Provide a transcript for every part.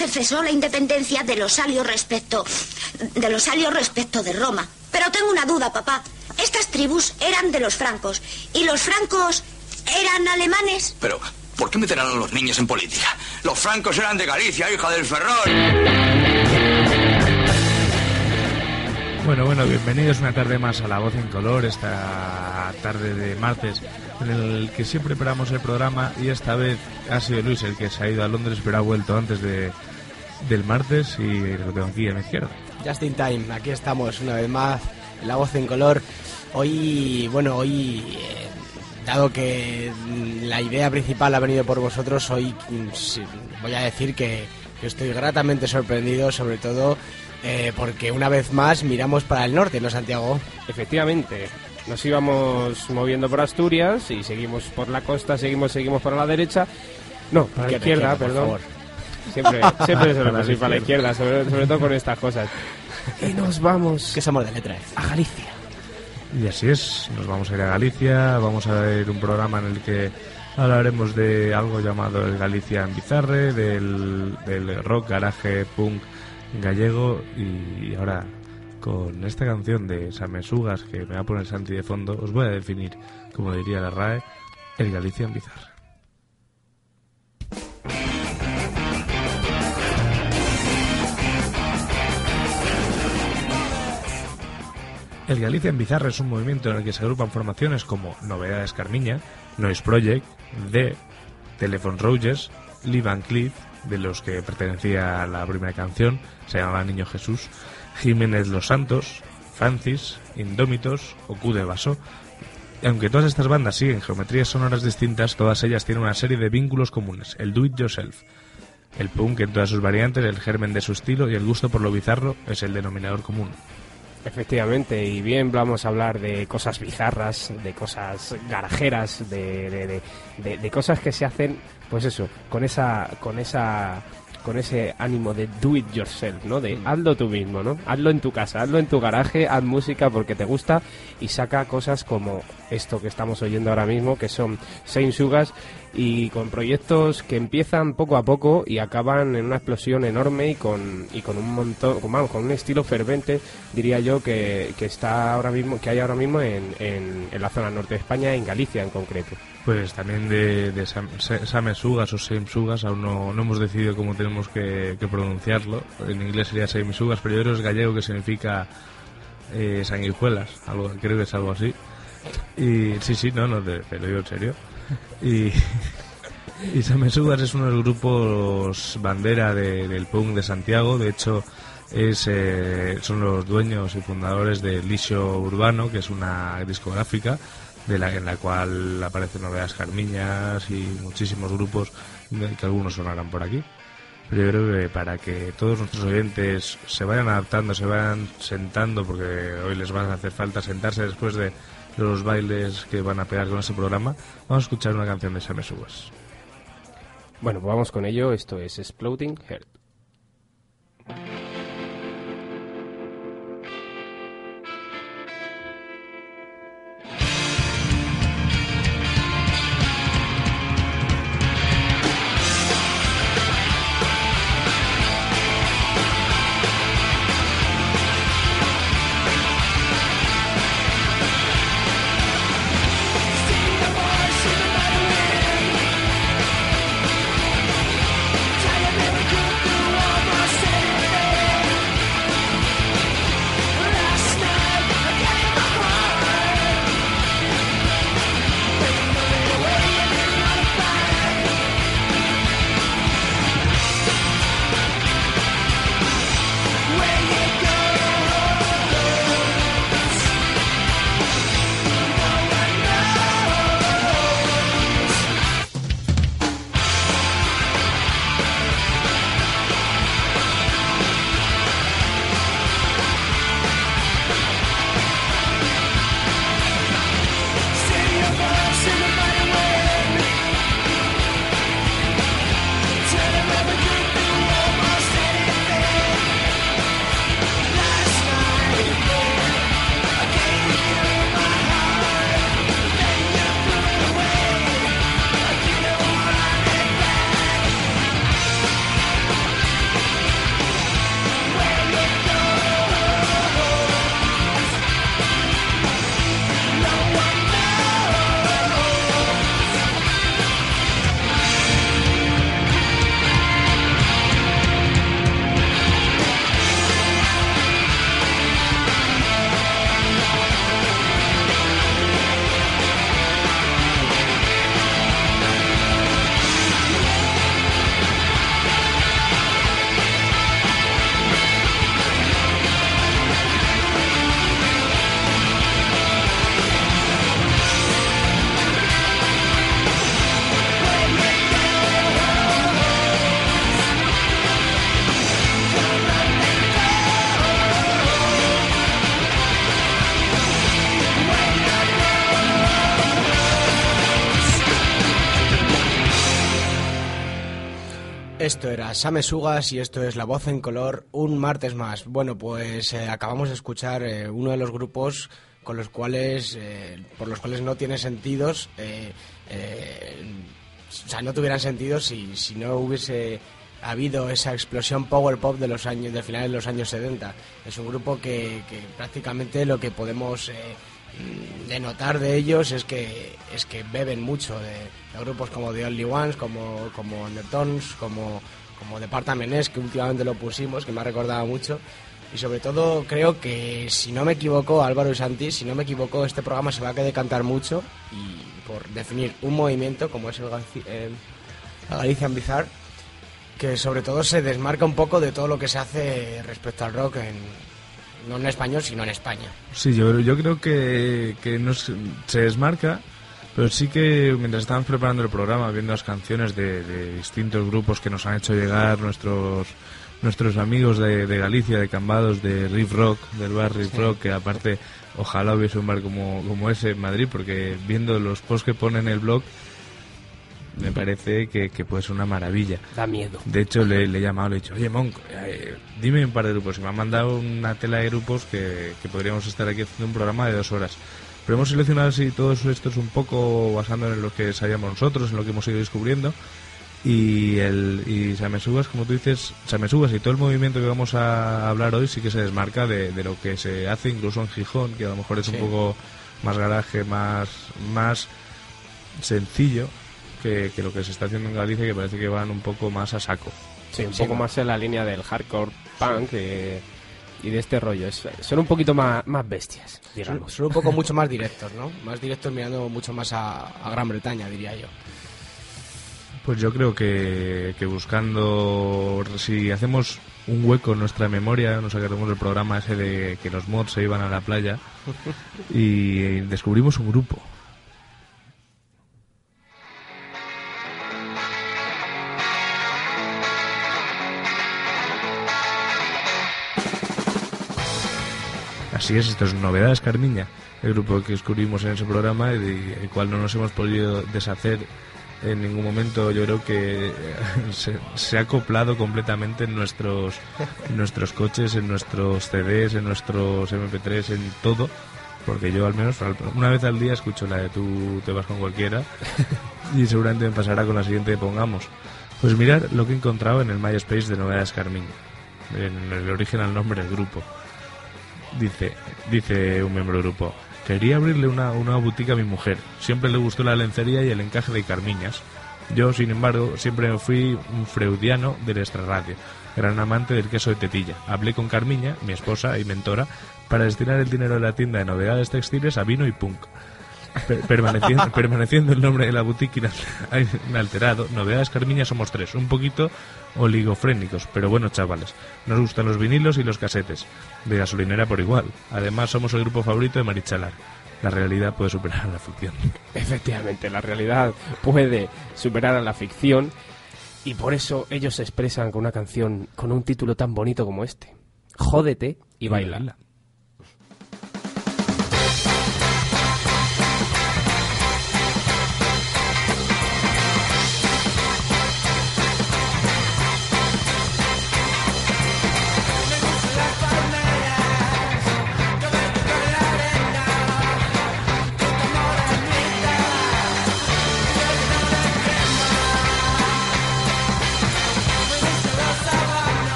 entonces cesó la independencia de los alios respecto de los alios respecto de Roma. Pero tengo una duda, papá. Estas tribus eran de los francos y los francos eran alemanes. Pero, ¿por qué meterán a los niños en política? Los francos eran de Galicia, hija del Ferrol. Bueno, bueno, bienvenidos una tarde más a La Voz en Color, esta tarde de martes, en el que siempre preparamos el programa y esta vez ha sido Luis el que se ha ido a Londres pero ha vuelto antes de, del martes y lo tengo aquí a mi izquierda. Just in time, aquí estamos una vez más, la voz en color. Hoy, bueno, hoy, eh, dado que la idea principal ha venido por vosotros, hoy mm, sí, voy a decir que, que estoy gratamente sorprendido, sobre todo eh, porque una vez más miramos para el norte, ¿no, Santiago? Efectivamente, nos íbamos moviendo por Asturias y seguimos por la costa, seguimos, seguimos para la derecha. No, para la izquierda, perdón. favor. Siempre, siempre la ir para la izquierda, sobre, sobre todo con estas cosas. Y nos vamos Que somos de letra F. a Galicia. Y así es, nos vamos a ir a Galicia, vamos a ver un programa en el que hablaremos de algo llamado el Galicia en Bizarre, del, del rock, garaje, punk gallego y ahora con esta canción de Samesugas que me va a poner Santi de fondo, os voy a definir, como diría la RAE, el Galicia en Bizarre. El Galicia en Bizarre es un movimiento en el que se agrupan formaciones como Novedades Carmiña, Noise Project, The, Telephone Rogers, Lee Van Cleef, de los que pertenecía a la primera canción, se llamaba Niño Jesús, Jiménez Los Santos, Francis, Indómitos o Q de Vaso. Aunque todas estas bandas siguen geometrías sonoras distintas, todas ellas tienen una serie de vínculos comunes, el do it yourself. El punk en todas sus variantes, el germen de su estilo y el gusto por lo bizarro es el denominador común. Efectivamente, y bien vamos a hablar de cosas bizarras, de cosas garajeras, de, de, de- cosas que se hacen, pues eso, con esa, con esa, con ese ánimo de do it yourself, ¿no? De hazlo tú mismo, ¿no? Hazlo en tu casa, hazlo en tu garaje, haz música porque te gusta y saca cosas como esto que estamos oyendo ahora mismo, que son Saint Sugas y con proyectos que empiezan poco a poco y acaban en una explosión enorme y con, y con un montón, con, vamos, con un estilo fervente, diría yo, que, que está ahora mismo, que hay ahora mismo en, en, en la zona norte de España, en Galicia en concreto. Pues también de, de Sam- Sa- Samesugas o Samesugas, aún no, no hemos decidido cómo tenemos que, pronunciarlo. En inglés sería Samesugas, pero yo creo que es gallego que significa eh, sanguijuelas, algo, creo que es algo así. Y sí, sí, no, no, te, te lo digo en serio. Y, y Samesugas es uno de los grupos bandera de- del punk de Santiago, de hecho es, eh, son los dueños y fundadores de Lisio Urbano, que es una discográfica de la, en la cual aparecen novedades carmiñas y muchísimos grupos que algunos sonarán por aquí. Pero yo creo que para que todos nuestros oyentes se vayan adaptando, se vayan sentando, porque hoy les van a hacer falta sentarse después de los bailes que van a pegar con este programa, vamos a escuchar una canción de Same Subas. Bueno, pues vamos con ello. Esto es Exploding Heart. Esto era Sames Ugas y esto es La Voz en Color, un martes más. Bueno, pues eh, acabamos de escuchar eh, uno de los grupos con los cuales, eh, por los cuales no tiene sentidos, o sea, no tuvieran sentido si, si no hubiese habido esa explosión power pop de los años, de finales de los años 70. Es un grupo que, que prácticamente lo que podemos eh, mm, denotar de ellos es que es que beben mucho de, de grupos como The Only Ones, como, como Undertones, como, como Departament S, que últimamente lo pusimos, que me ha recordado mucho. Y sobre todo creo que, si no me equivoco, Álvaro y Santi, si no me equivoco, este programa se va a decantar mucho y por definir un movimiento como es el, eh, la Galician Bizarre, que sobre todo se desmarca un poco de todo lo que se hace respecto al rock, en, no en español, sino en España. Sí, yo, yo creo que, que no se, se desmarca, pero sí que mientras estábamos preparando el programa, viendo las canciones de, de distintos grupos que nos han hecho llegar nuestros nuestros amigos de, de Galicia, de Cambados, de Riff Rock, del bar Riff Rock, que aparte ojalá hubiese un bar como, como ese en Madrid, porque viendo los posts que pone en el blog, me parece que, que puede ser una maravilla. Da miedo. De hecho, le, le he llamado, le he dicho, oye, Monk, eh, dime un par de grupos. Y me han mandado una tela de grupos que, que podríamos estar aquí haciendo un programa de dos horas. Pero hemos seleccionado así todos estos un poco basándonos en lo que sabíamos nosotros, en lo que hemos ido descubriendo. Y el y Samesugas, como tú dices, Samesugas y todo el movimiento que vamos a hablar hoy sí que se desmarca de, de lo que se hace incluso en Gijón, que a lo mejor es un Sí. poco más garaje, más, más sencillo que, que lo que se está haciendo en Galicia, que parece que van un poco más a saco. Sí, un Sí, poco más en la línea del hardcore punk eh, y de este rollo. Es- son un poquito más, más bestias, Son, digamos. son un poco mucho más directos, ¿no? Más directos mirando mucho más a, a Gran Bretaña, diría yo. Pues yo creo que, que buscando, si hacemos un hueco en nuestra memoria, nos sacaremos del programa ese de que los mods se iban a la playa y descubrimos un grupo. Así es, esto es Novedades Carmiña, el grupo que descubrimos en ese programa y del cual no nos hemos podido deshacer en ningún momento. Yo creo que eh, se, se ha acoplado completamente en nuestros, en nuestros coches, en nuestros CDs, en nuestros MP3, en todo. Porque yo al menos una vez al día escucho la de tú te vas con cualquiera y seguramente me pasará con la siguiente que pongamos. Pues mirar lo que he encontrado en el MySpace de Novedades Carmiña, en el original nombre del grupo. Dice, dice un miembro del grupo, quería abrirle una, una boutique a mi mujer. Siempre le gustó la lencería y el encaje de carmiñas. Yo, sin embargo, siempre fui un freudiano del extrarradio, gran amante del queso de tetilla. Hablé con Carmiña, mi esposa y mentora, para destinar el dinero de la tienda de novedades textiles a vino y punk. Per- permaneciendo, permaneciendo el nombre de la boutique ina- inalterado, Novedades Carmiña somos tres, un poquito oligofrénicos, pero buenos chavales. Nos gustan los vinilos y los casetes, de gasolinera por igual. Además, somos el grupo favorito de Marichalar. La realidad puede superar a la ficción. Efectivamente, la realidad puede superar a la ficción y por eso ellos se expresan con una canción con un título tan bonito como este. Jódete y baila.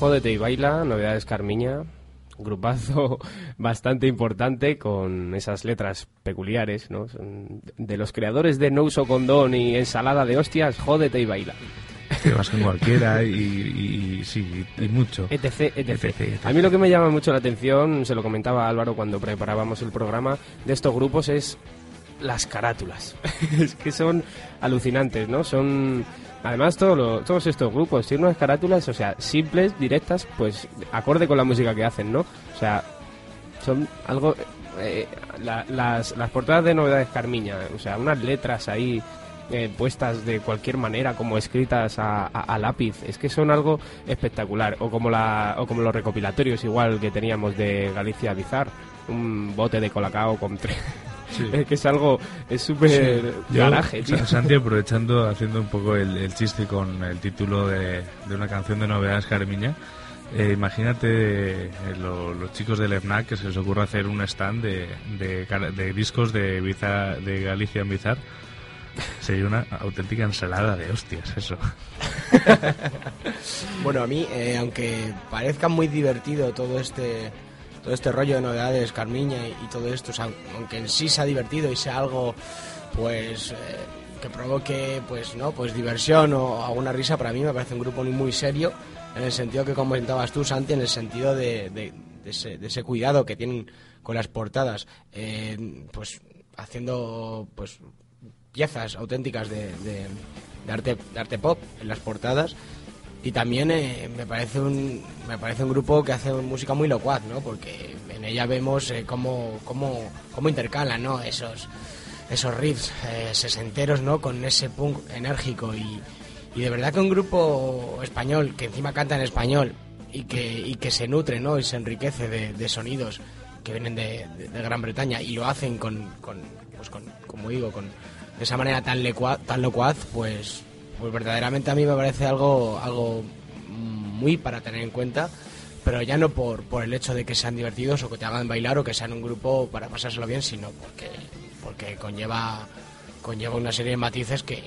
Jódete y Baila, novedades Carmiña, grupazo bastante importante con esas letras peculiares, ¿no? De los creadores de No Uso Condón y Ensalada de Hostias, Jódete y Baila. Que vas con cualquiera y, y- y sí, y mucho. etc, etc. Etc, etc. A mí lo que me llama mucho la atención, se lo comentaba Álvaro cuando preparábamos el programa de estos grupos, es las carátulas. es que son alucinantes, ¿no? Son... Además, todo todos estos grupos tienen unas carátulas, o sea, simples, directas, pues acorde con la música que hacen, ¿no? O sea, son algo... eh, la- las, las portadas de Novedades Carmiña, o sea, unas letras ahí eh, puestas de cualquier manera, como escritas a, a- a lápiz, es que son algo espectacular. O como, la, o como los recopilatorios, igual que teníamos de Galicia Bizar, un bote de colacao con tres. Sí. Es que es algo, es súper Yo, garaje, tío. Santi, aprovechando, haciendo un poco el, el chiste con el título de, de una canción de novedades Carmiña, eh, imagínate eh, lo- los chicos del FNAC que se les ocurra hacer un stand de, de, discos de, Bizar- de Galicia en Bizar. Sería una auténtica ensalada de hostias, eso. Bueno, a mí, eh, aunque parezca muy divertido todo este todo este rollo de novedades, Carmiña y, todo esto, aunque en sí sea divertido y sea algo, pues, eh, que provoque, pues, no, pues diversión o alguna risa, para mí me parece un grupo muy, muy serio, en el sentido que comentabas tú, Santi, en el sentido de, ese, cuidado que tienen con las portadas, eh, pues, haciendo, pues, piezas auténticas de, de- arte, arte pop en las portadas y también eh, me parece un me parece un grupo que hace música muy locuaz no porque en ella vemos eh, cómo, cómo, cómo intercalan no esos esos riffs eh, sesenteros no con ese punk enérgico. Y, y de verdad que un grupo español que encima canta en español y que, y que se nutre no y se enriquece de, sonidos que vienen de, de- de Gran Bretaña y lo hacen con, con pues con como digo con de esa manera tan lecua- tan locuaz pues pues verdaderamente a mí me parece algo algo muy para tener en cuenta pero ya no por, por el hecho de que sean divertidos o que te hagan bailar o que sean un grupo para pasárselo bien sino porque porque conlleva conlleva una serie de matices que,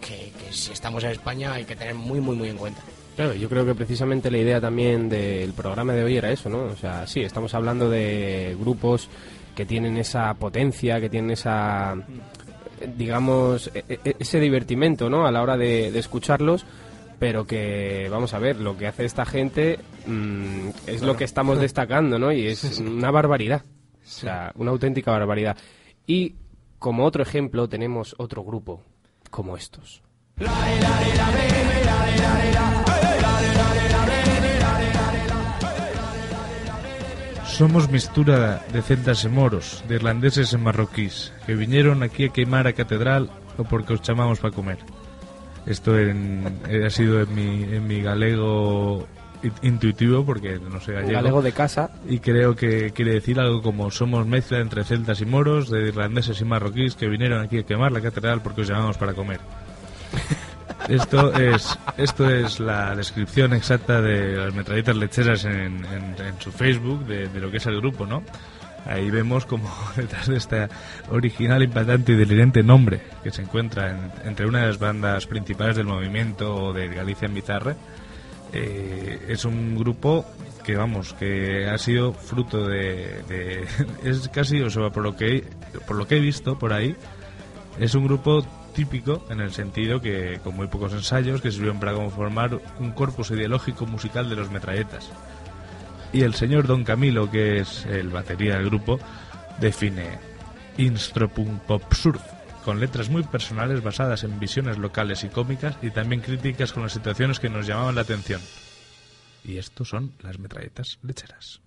que, si estamos en España hay que tener muy muy muy en cuenta Claro, yo creo que precisamente la idea también del programa de hoy era eso, ¿no? O sea, sí, estamos hablando de grupos que tienen esa potencia, que tienen esa, digamos, e- e- ese divertimento, ¿no? A la hora de, de escucharlos, pero que, vamos a ver, lo que hace esta gente mm, es lo que estamos destacando, ¿no? Y es una barbaridad. O sea, una auténtica barbaridad. Y como otro ejemplo tenemos otro grupo, como estos. Somos mistura de celtas e moros, de irlandeses e marroquís, que viñeron aquí a queimar a catedral o porque os chamamos para comer. Esto en, eh, ha sido en mi, en mi galego in- intuitivo, porque no sé gallego. Galego de casa, Y creo que quiere decir algo como somos mezcla entre celtas y moros, de irlandeses y marroquíes que vinieron aquí a quemar la catedral porque os llamamos para comer. Esto es, esto es la descripción exacta de las metralletas lecheras en, en- en su Facebook, de, de lo que es el grupo, ¿no? Ahí vemos como detrás de este original, impactante y delirante nombre que se encuentra en- entre una de las bandas principales del movimiento de Galicia en Bizarre, eh, es un grupo que vamos que ha sido fruto de, de- es casi o sea por lo que por lo que he visto por ahí es un grupo típico en el sentido que con muy pocos ensayos que sirvieron para conformar un corpus ideológico musical de los metralletas y el señor Don Camilo que es el batería del grupo define instropunk pop surf con letras muy personales basadas en visiones locales y cómicas y también críticas con las situaciones que nos llamaban la atención. Y estos son las metralletas lecheras.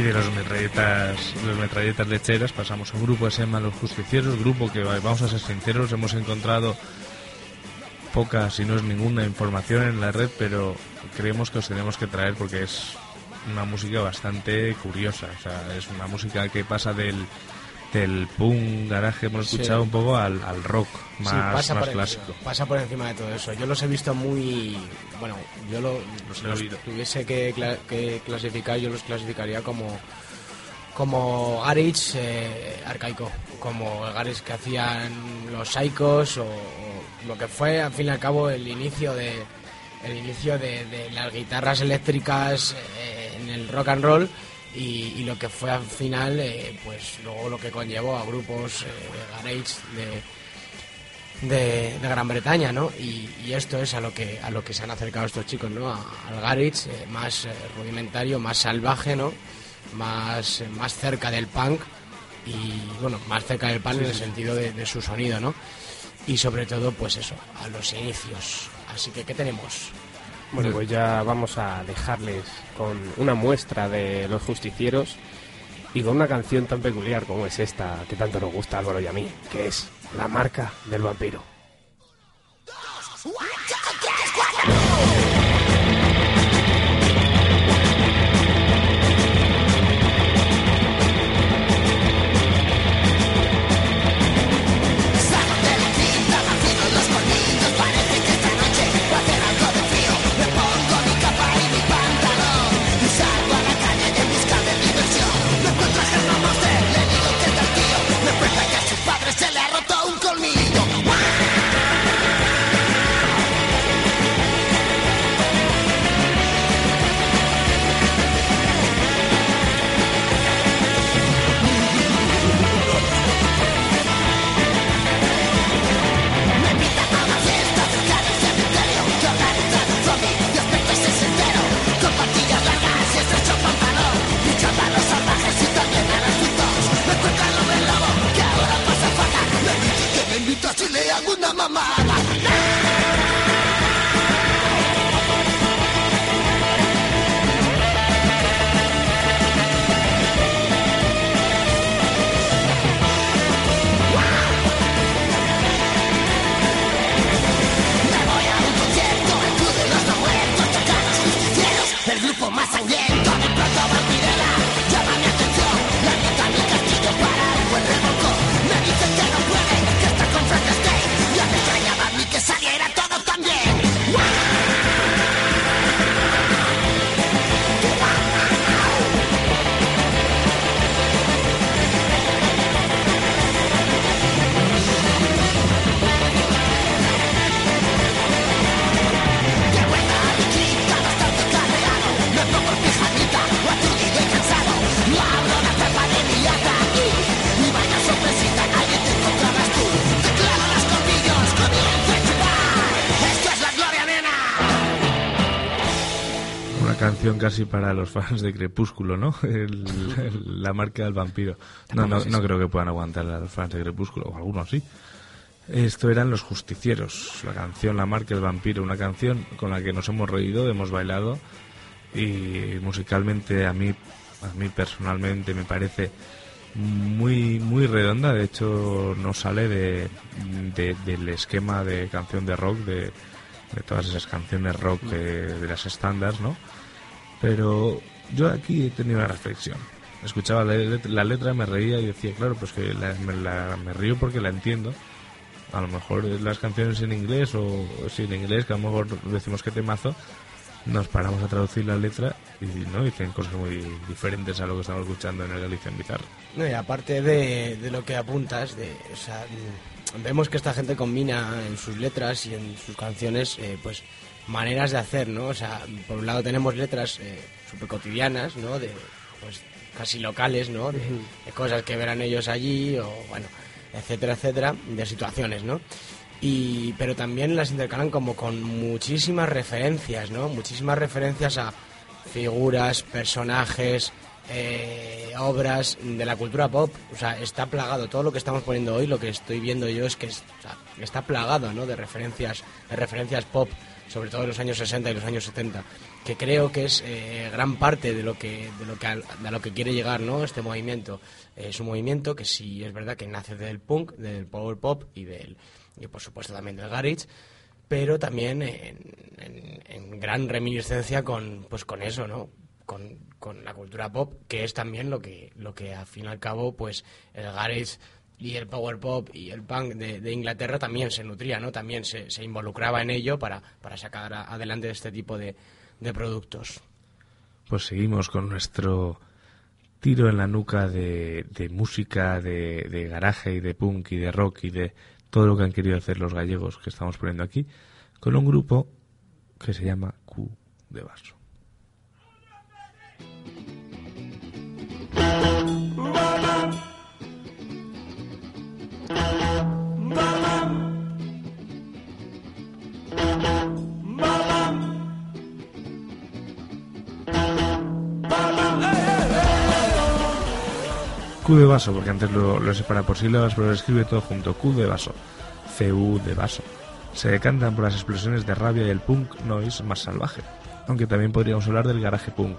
Metralletas, las metralletas lecheras, pasamos a un grupo que se llama Los Justicieros, grupo que, vamos a ser sinceros, hemos encontrado poca, si no es ninguna información en la red, pero creemos que os tenemos que traer porque es una música bastante curiosa. O sea, es una música que pasa del, del punk garage, hemos Sí. escuchado un poco al, al rock Sí, más, pasa, más por clásico. Encima, pasa por encima de todo eso. Yo los he visto muy. Bueno, yo lo, Los he los tuviese que, cla- que clasificar, yo los clasificaría como. Como garage eh, arcaico, como garage que hacían los Psychos o, o lo que fue al fin y al cabo el inicio de el inicio de, de las guitarras eléctricas eh, en el rock and roll y, y lo que fue al final eh, pues luego lo que conllevó a grupos eh, de garage de, de, de Gran Bretaña, ¿no? Y, y esto es a lo que a lo que se han acercado estos chicos, ¿no? A- al garage eh, más eh, rudimentario, más salvaje, ¿no? Más más cerca del punk y bueno, más cerca del punk en el sentido de, de su sonido, ¿no? Y sobre todo, pues eso, a los inicios. Así que, ¿qué tenemos? Bueno, pues ya vamos a dejarles con una muestra de los justicieros y con una canción tan peculiar como es esta, que tanto nos gusta a Álvaro y a mí, que es La marca del vampiro. Se le ha canción casi para los fans de Crepúsculo, ¿no? El- el- la marca del vampiro. No, no, no creo que puedan aguantar a los fans de Crepúsculo, o algunos sí. Esto eran Los Justicieros, la canción La marca del vampiro, una canción con la que nos hemos reído, hemos bailado y musicalmente a mí, a mí personalmente me parece muy muy redonda, de hecho no sale de, de- del esquema de canción de rock de, de todas esas canciones rock de, de las estándares, ¿no? Pero yo aquí he tenido una reflexión. Escuchaba la, let- la letra, me reía y decía, claro, pues que la- me, la- me río porque la entiendo. A lo mejor las canciones en inglés o sin inglés, que a lo mejor decimos que temazo, nos paramos a traducir la letra y no dicen cosas muy diferentes a lo que estamos escuchando en el Galicia en Bizarro. No, y aparte de, de lo que apuntas, de, o sea, vemos que esta gente combina en sus letras y en sus canciones, eh, pues, maneras de hacer, ¿no? O sea, por un lado tenemos letras eh, súper cotidianas, ¿no? De, pues, casi locales, ¿no? De, de cosas que verán ellos allí o, bueno, etcétera, etcétera, de situaciones, ¿no? Y, pero también las intercalan como con muchísimas referencias, ¿no? Muchísimas referencias a figuras, personajes, eh, obras de la cultura pop. O sea, está plagado. Todo lo que estamos poniendo hoy, lo que estoy viendo yo es que es- o sea, está plagado, ¿no? De referencias, de referencias pop sobre todo en los años 60 y los años 70, que creo que es eh, gran parte de lo que de lo que de lo que quiere llegar, ¿no? Este movimiento es un movimiento que sí es verdad que nace del punk, del power pop y del y por supuesto también del garage, pero también en, en- en gran reminiscencia con pues con eso, ¿no? Con, con la cultura pop, que es también lo que lo que al fin y al cabo pues el garage y el power pop y el punk de, de Inglaterra también se nutría, ¿no? También se, se involucraba en ello para, para sacar a- adelante este tipo de, de productos. Pues seguimos con nuestro tiro en la nuca de, de música, de, de garaje y de punk y de rock y de todo lo que han querido hacer los gallegos que estamos poniendo aquí, con un grupo que se llama Q de Vaso. Q de vaso, porque antes lo, lo separa por sílabas, pero lo escribe todo junto. Q de vaso. CU de vaso. Se decantan por las explosiones de rabia y el punk noise más salvaje. Aunque también podríamos hablar del garaje punk.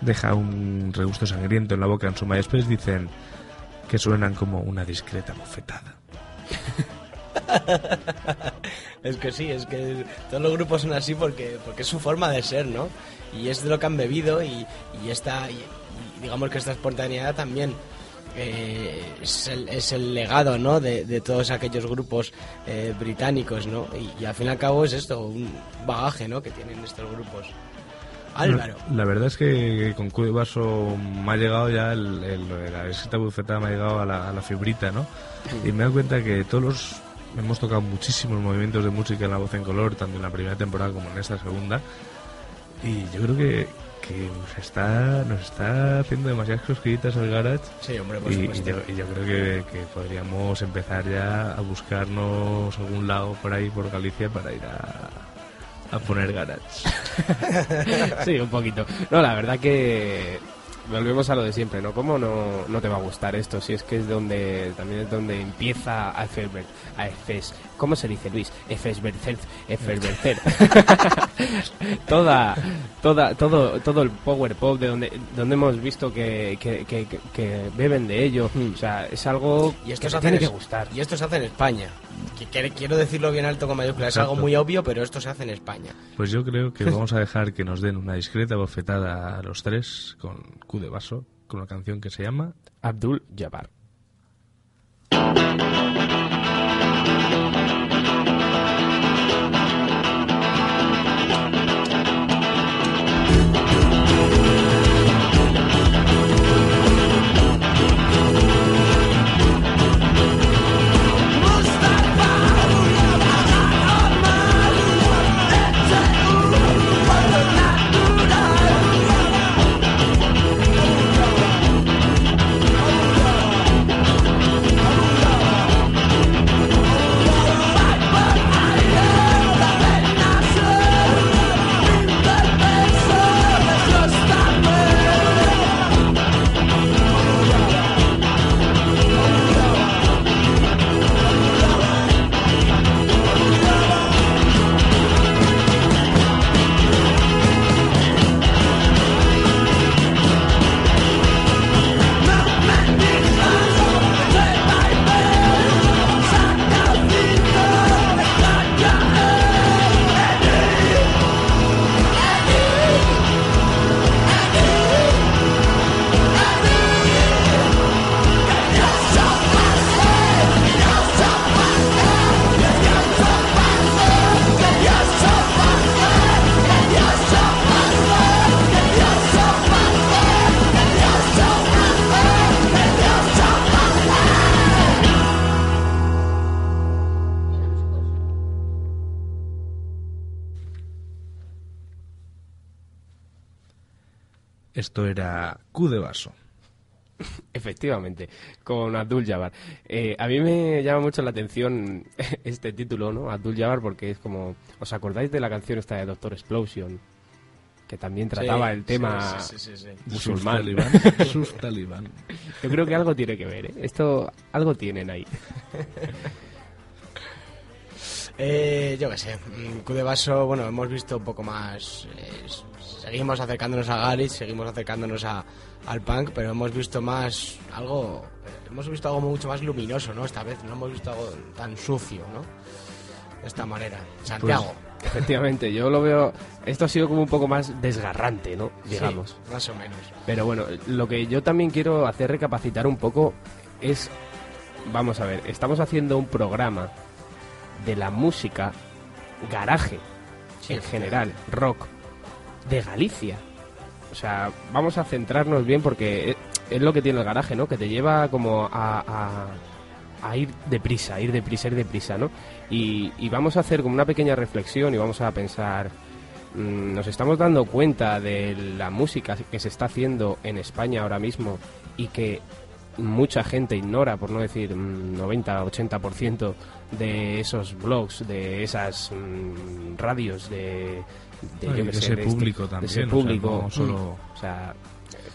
Deja un regusto sangriento en la boca en su MySpace, dicen que suenan como una discreta bofetada. Es que sí, es que todos los grupos son así porque, porque es su forma de ser, ¿no? Y es de lo que han bebido y, esta, digamos que esta espontaneidad también eh, es, el, legado, ¿no? De, todos aquellos grupos eh, británicos, ¿no? Y al fin y al cabo es esto, un bagaje, ¿no? Que tienen estos grupos. Álvaro. La verdad es que con Q de vaso me ha llegado ya el, el- la discreta bofetada, me ha llegado a la, a la fibrita, ¿no? Y me he dado cuenta que todos los hemos tocado muchísimos movimientos de música en la voz en color, tanto en la primera temporada como en esta segunda. Y yo creo que, que nos está nos está haciendo demasiadas cosquillitas el garage. Sí, hombre, por Y, y yo, y yo creo que, que podríamos empezar ya a buscarnos algún lado por ahí, por Galicia, para ir a, a poner garage. Sí, un poquito. No, la verdad que volvemos a lo de siempre, ¿no? ¿Cómo no, no te va a gustar esto? Si es que es donde también es donde empieza a eferver, a efes. ¿Cómo se dice, Luis? Efesbercer, efervercer. toda, toda, todo, todo el power pop de donde, donde hemos visto que, que, que, beben de ello. O sea, es algo Y esto que se hace tiene en que gustar. Y esto se hace en España. Quiero decirlo bien alto con mayúsculas. Es algo muy obvio, pero esto se hace en España. Pues yo creo que vamos a dejar que nos den una discreta bofetada a los tres con Q de vaso, con una canción que se llama Abdul Jabbar. Esto era Q de vaso. Efectivamente, con Abdul Jabbar. Eh, a mí me llama mucho la atención este título, ¿no? Abdul Jabbar, porque es como. ¿Os acordáis de la canción esta de Doctor Explosion? Que también trataba Sí, el tema sí, sí, sí, sí. musulmán. Sus talibán. Sus talibán. Yo creo que algo tiene que ver, ¿eh? Esto, algo tienen ahí. Eh, yo qué sé, mm, Q de Vaso, bueno, hemos visto un poco más. eh, seguimos acercándonos a Garage, seguimos acercándonos a, al punk, pero hemos visto más algo. hemos visto algo mucho más luminoso, ¿no? Esta vez, no hemos visto algo tan sucio, ¿no? De esta manera. Santiago. Efectivamente, yo lo veo. Esto ha sido como un poco más desgarrante, ¿no? Digamos. Sí, más o menos. Pero bueno, lo que yo también quiero hacer recapacitar un poco es, vamos a ver, estamos haciendo un programa de la música garaje en general, rock, de Galicia. O sea, vamos a centrarnos bien porque es, es lo que tiene el garaje, ¿no? Que te lleva como a, a- a ir deprisa, ir deprisa, ir deprisa, ¿no? Y, y vamos a hacer como una pequeña reflexión y vamos a pensar, mm, nos estamos dando cuenta de la música que se está haciendo en España ahora mismo y que mucha gente ignora, por no decir mm, 90-80% de esos blogs, de esas mm, radios, de, de, No, y yo de qué sé, ese de este- público de también, ese o sea, público, no solo- mm, o sea,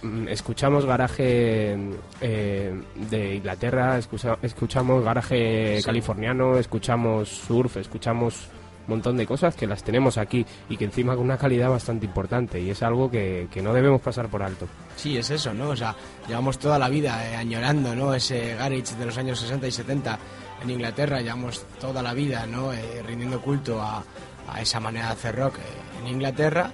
mm, escuchamos garaje eh, de Inglaterra, escucha- escuchamos garaje californiano, escuchamos surf, escuchamos un montón de cosas que las tenemos aquí y que encima con una calidad bastante importante y es algo que, que no debemos pasar por alto. Sí, es eso, ¿no? O sea, llevamos toda la vida eh, añorando, ¿no? Ese garage de los años 60 y 70 en Inglaterra, llevamos toda la vida, ¿no? Eh, rindiendo culto a, a esa manera de hacer rock eh, en Inglaterra.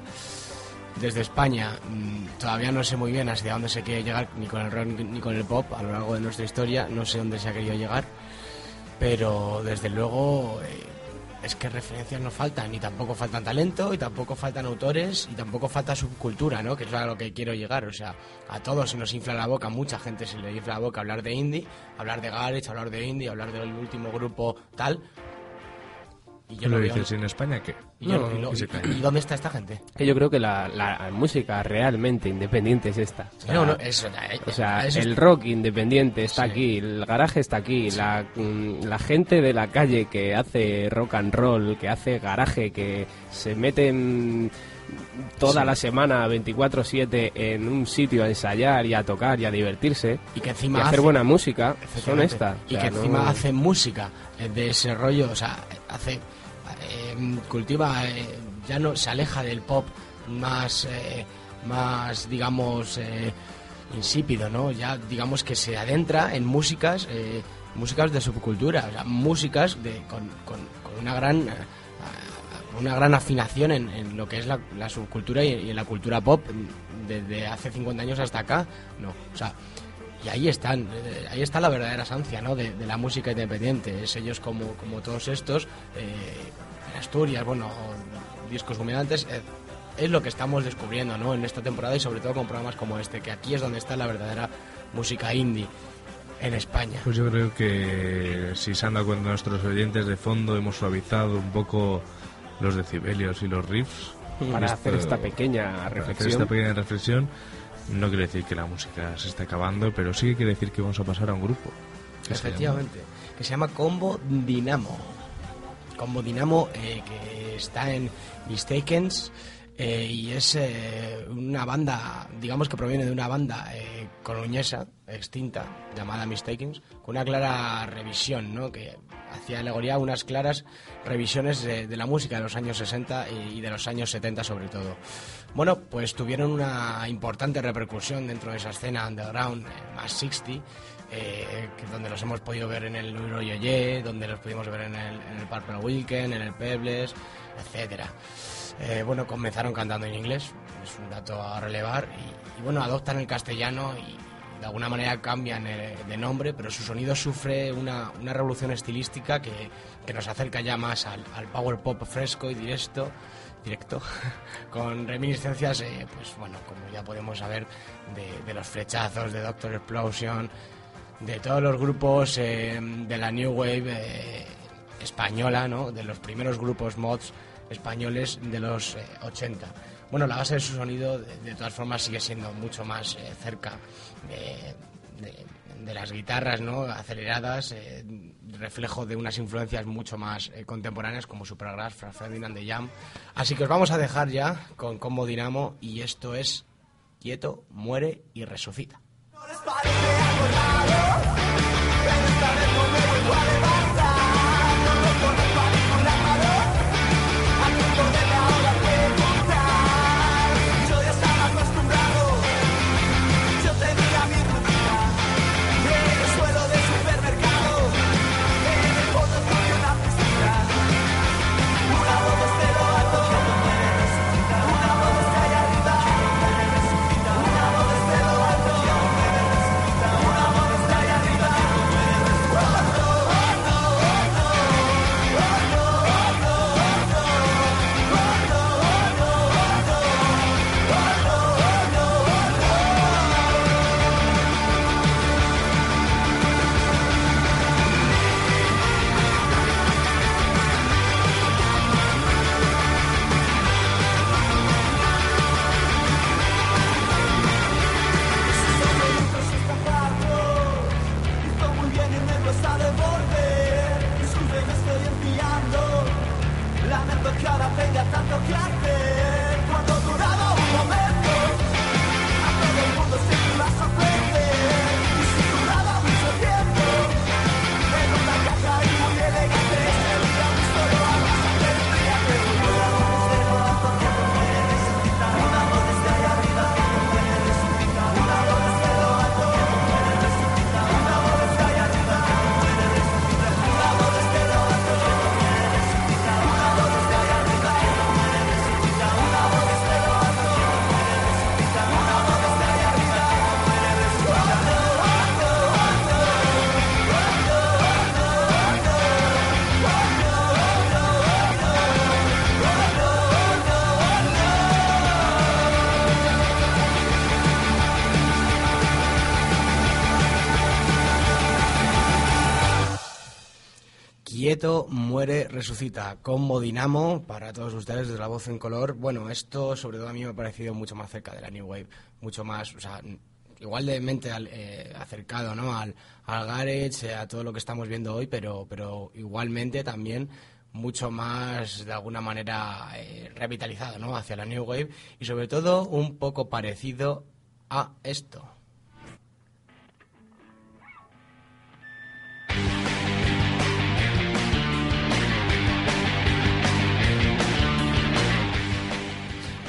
Desde España mm, todavía no sé muy bien hacia dónde se quiere llegar, ni con el rock ni con el pop a lo largo de nuestra historia, no sé dónde se ha querido llegar, pero desde luego eh, es que referencias no faltan, y tampoco faltan talento, y tampoco faltan autores, y tampoco falta subcultura, ¿no? Que es a lo que quiero llegar, o sea, a todos se nos infla la boca, mucha gente se le infla la boca hablar de indie, hablar de garage, hablar de indie, hablar del último grupo tal. Y ¿Qué lo dices? ¿Y en España qué? y yo- No, y lo- que se y- calle. ¿y dónde está esta gente? Que yo creo que la, la música realmente independiente es esta. O sea, No, no, eso, eh, O sea, eso el rock independiente está Sí. aquí, el garaje está aquí, la, la gente de la calle que hace rock and roll, que hace garaje, que se meten toda Sí. la semana 24/7 en un sitio a ensayar y a tocar y a divertirse y que encima a hacer hace- buena música, son estas. Y O sea, que encima no- hace música eh, de ese rollo, o sea, hace. Eh, cultiva, eh, ya no se aleja del pop más, eh, más digamos, eh, insípido, ¿no? Ya digamos que se adentra en músicas, músicas de subcultura, músicas de, con, con- una gran. una gran afinación en, lo que es la, subcultura y, en la cultura pop desde hace 50 años hasta acá, no, o sea, y ahí están, ahí está la verdadera esencia ¿no? de, la música independiente. Es ellos como, como todos estos, en Asturias, bueno, discos humeantes, eh, es lo que estamos descubriendo ¿no? en esta temporada y sobre todo con programas como este, que aquí es donde está la verdadera música indie en España. Pues yo creo que si se han dado cuenta nuestros oyentes de fondo, hemos suavizado un poco los decibelios y los riffs. para Esto- hacer esta pequeña para hacer reflexión. esta pequeña reflexión. No quiere decir que la música se esté acabando, pero sí que quiere decir que vamos a pasar a un grupo. que se Efectivamente, que se llama Combo Dinamo. Combo Dinamo, eh, que está en Mistakens eh, y es eh, una banda, digamos que proviene de una banda eh, extinta, llamada Mistakens, con una clara revisión, ¿no? que hacía alegoría unas claras revisiones de, la música de los años 60 y, y de los años 70 sobre todo. Bueno, pues tuvieron una importante repercusión dentro de esa escena underground, eh, más 60, eh, donde los hemos podido ver en el Euro Yoye, donde los pudimos ver en el, en el Weekend, en el Pebles, etcétera. Eh, bueno, comenzaron cantando en inglés, es un dato a relevar, y, bueno, adoptan el castellano y de alguna manera cambian de nombre, pero su sonido sufre una, una revolución estilística que, que nos acerca ya más al, al power pop fresco y directo, directo con reminiscencias, eh, pues bueno, como ya podemos saber, de, los flechazos, de Doctor Explosion, de todos los grupos eh, de la New Wave eh, española, ¿no? de los primeros grupos mods españoles de los eh, 80. Bueno, la base de su sonido, de, todas formas, sigue siendo mucho más cerca de, de- las guitarras ¿no? aceleradas, reflejo de unas influencias mucho más eh, contemporáneas como Supergrass, Frank Ferdinand de Jam. Así que os vamos a dejar ya con Combo Dinamo y esto es Quieto, muere y resucita. Quieto, muere, resucita. Combo Dinamo para todos ustedes desde la voz en color. Bueno, esto sobre todo a mí me ha parecido mucho más cerca de la New Wave, mucho más, o sea, igual de mente al- eh, acercado, ¿no? Al, al garage, a todo lo que estamos viendo hoy, pero, pero igualmente también mucho más de alguna manera eh, revitalizado, ¿no? Hacia la New Wave y sobre todo un poco parecido a esto.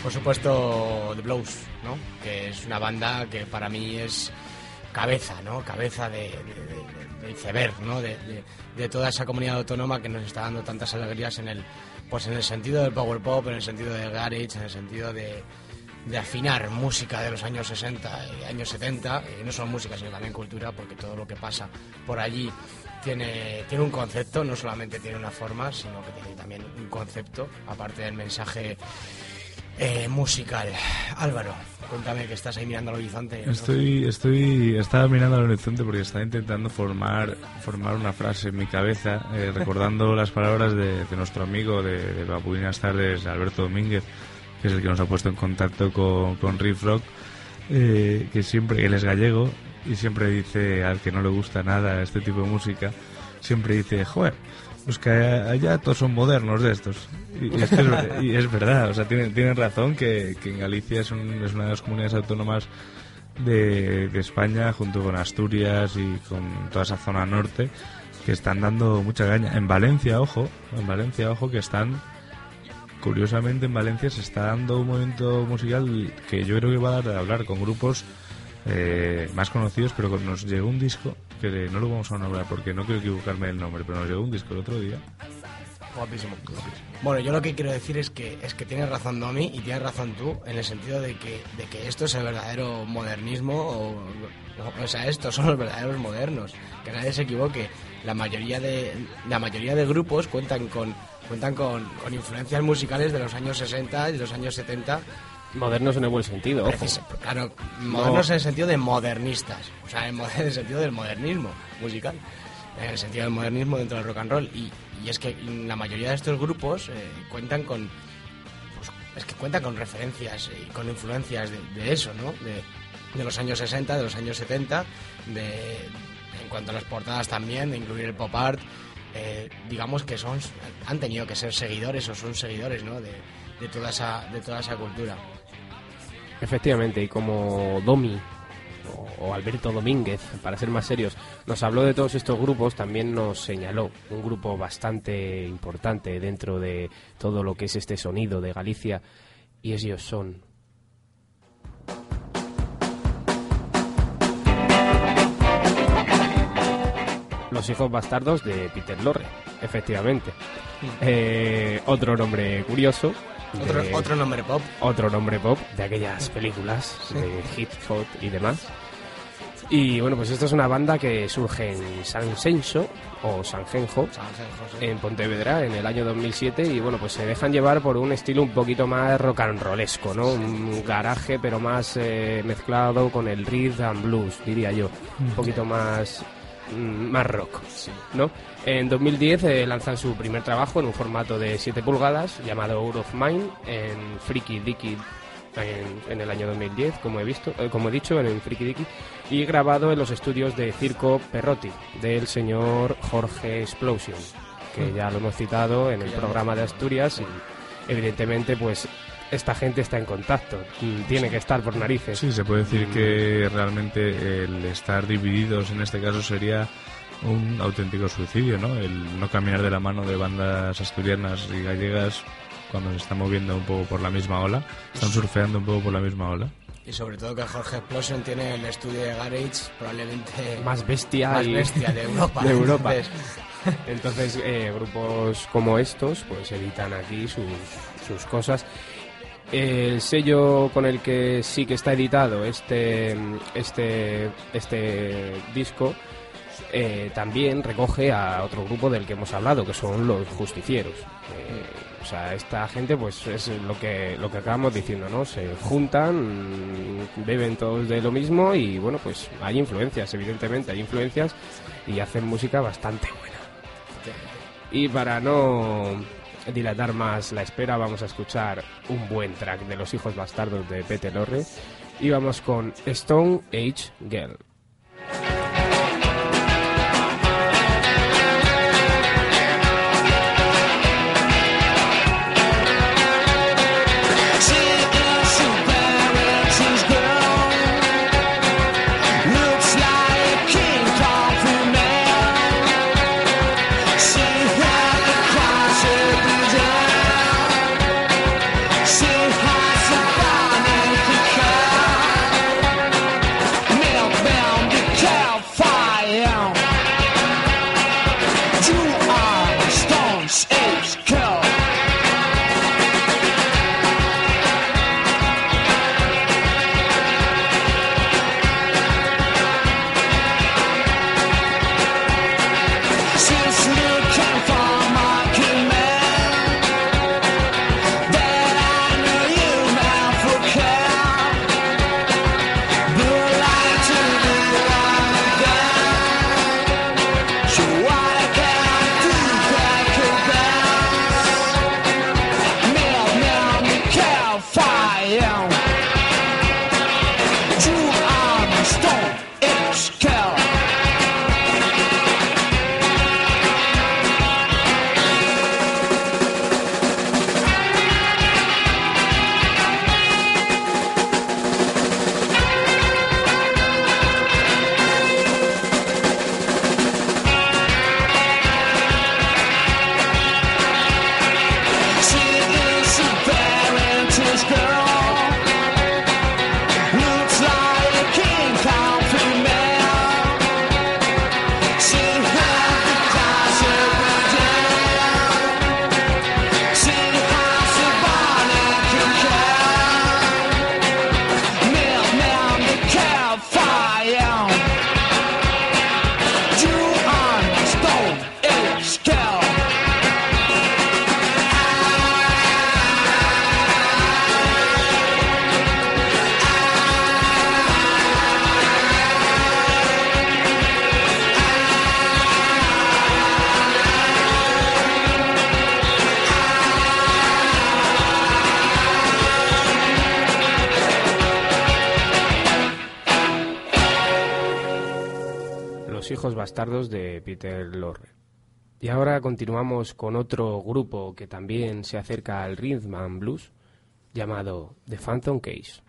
Por supuesto, The Blows, ¿no? Que es una banda que para mí es cabeza, ¿no? Cabeza de, de- de- ¿no? De- de toda esa comunidad autónoma que nos está dando tantas alegrías en el, pues en el sentido del power pop, en el sentido del garage, en el sentido de, de afinar música de los años 60 y años 70, y no solo música, sino también cultura, porque todo lo que pasa por allí tiene, tiene un concepto, no solamente tiene una forma, sino que tiene también un concepto, aparte del mensaje eh, musical. Álvaro, cuéntame que estás ahí mirando al horizonte. ¿no? Estoy, estoy, estaba mirando al horizonte porque estaba intentando formar, formar una frase en mi cabeza, eh, recordando las palabras de, de nuestro amigo de, de Papulinas Tardes, Alberto Domínguez, que es el que nos ha puesto en contacto con, con Riff Rock, eh, que siempre, él es gallego y siempre dice al que no le gusta nada este tipo de música, siempre dice, joder, pues que allá todos son modernos de estos. Y, es, que es, y es verdad, o sea, tienen, tienen razón que, que en Galicia es, un- es una de las comunidades autónomas de, de España, junto con Asturias y con toda esa zona norte, que están dando mucha caña. En Valencia, ojo, en Valencia, ojo, que están, curiosamente en Valencia se está dando un movimiento musical que yo creo que va a dar a hablar con grupos eh, más conocidos, pero nos llegó un disco que no lo vamos a nombrar porque no quiero equivocarme del nombre, pero nos llegó un disco el otro día. Guapísimo. Bueno, yo lo que quiero decir es que es que tienes razón Domi y tienes razón tú en el sentido de que, de que esto es el verdadero modernismo o, o sea, estos son los verdaderos modernos. Que nadie se equivoque. La mayoría de la mayoría de grupos cuentan con cuentan con, con influencias musicales de los años 60 y de los años 70 Modernos en el buen sentido, ojo. Precis- Claro, modernos en el sentido de modernistas, o sea, en, en el sentido del modernismo musical, en el sentido del modernismo dentro del rock and roll. Y, y es que la mayoría de estos grupos eh, cuentan con, pues, es que cuentan con referencias y con influencias de, de eso, ¿no? De, de los años 60, de los años 70, de, en cuanto a las portadas también, de incluir el pop art. eh, digamos que son han tenido que ser seguidores o son seguidores ¿no? de, de toda esa de toda esa cultura Efectivamente, y como Domi o, Alberto Domínguez, para ser más serios, nos habló de todos estos grupos, también nos señaló un grupo bastante importante dentro de todo lo que es este sonido de Galicia, y ellos son Los hijos bastardos de Peter Lorre, efectivamente. Eh, otro nombre curioso. Otro, de- otro nombre pop otro nombre pop de aquellas películas de Hit Hot y demás. Y bueno, pues esto es una banda que surge en San Senso o San Genjo, San en Pontevedra en el año 2007 y bueno, pues se dejan llevar por un estilo un poquito más rock and rollesco, ¿no? Un garaje pero más eh, mezclado con el rhythm and blues, diría yo. Un poquito más mm, más rock, ¿no? En 2010 eh, lanzan su primer trabajo en un formato de 7 pulgadas llamado Out of Mine en Freaky Dicky en, en el año 2010, como he visto, eh, como he dicho, en el Freaky Dicky y grabado en los estudios de Circo Perrotti del señor Jorge Explosion. que ya lo hemos citado en el programa de Asturias y evidentemente pues esta gente está en contacto, mm, tiene que estar por narices. Sí, se puede decir que realmente el estar divididos en este caso sería un auténtico suicidio, ¿no? El no caminar de la mano de bandas asturianas y gallegas cuando se están moviendo un poco por la misma ola, están surfeando un poco por la misma ola. Y sobre todo que Jorge Explosion tiene el estudio de Garage probablemente Más bestia más y- bestia de Europa. de Europa. Entonces, Entonces, eh, grupos como estos, pues editan aquí sus, sus cosas. El sello con el que sí que está editado este, este, este disco eh, también recoge a otro grupo del que hemos hablado, que son los justicieros. Eh, o sea, esta gente, pues es lo que, lo que acabamos diciendo, ¿no? Se juntan, beben todos de lo mismo y, bueno, pues hay influencias, evidentemente, hay influencias y hacen música bastante buena. Y para no dilatar más la espera, vamos a escuchar un buen track de los hijos bastardos de Pete Lorre. Y vamos con Stone Age Girl. Bastardos de Peter Lorre. Y ahora continuamos con otro grupo que también se acerca al rhythm and blues llamado The Phantom Case.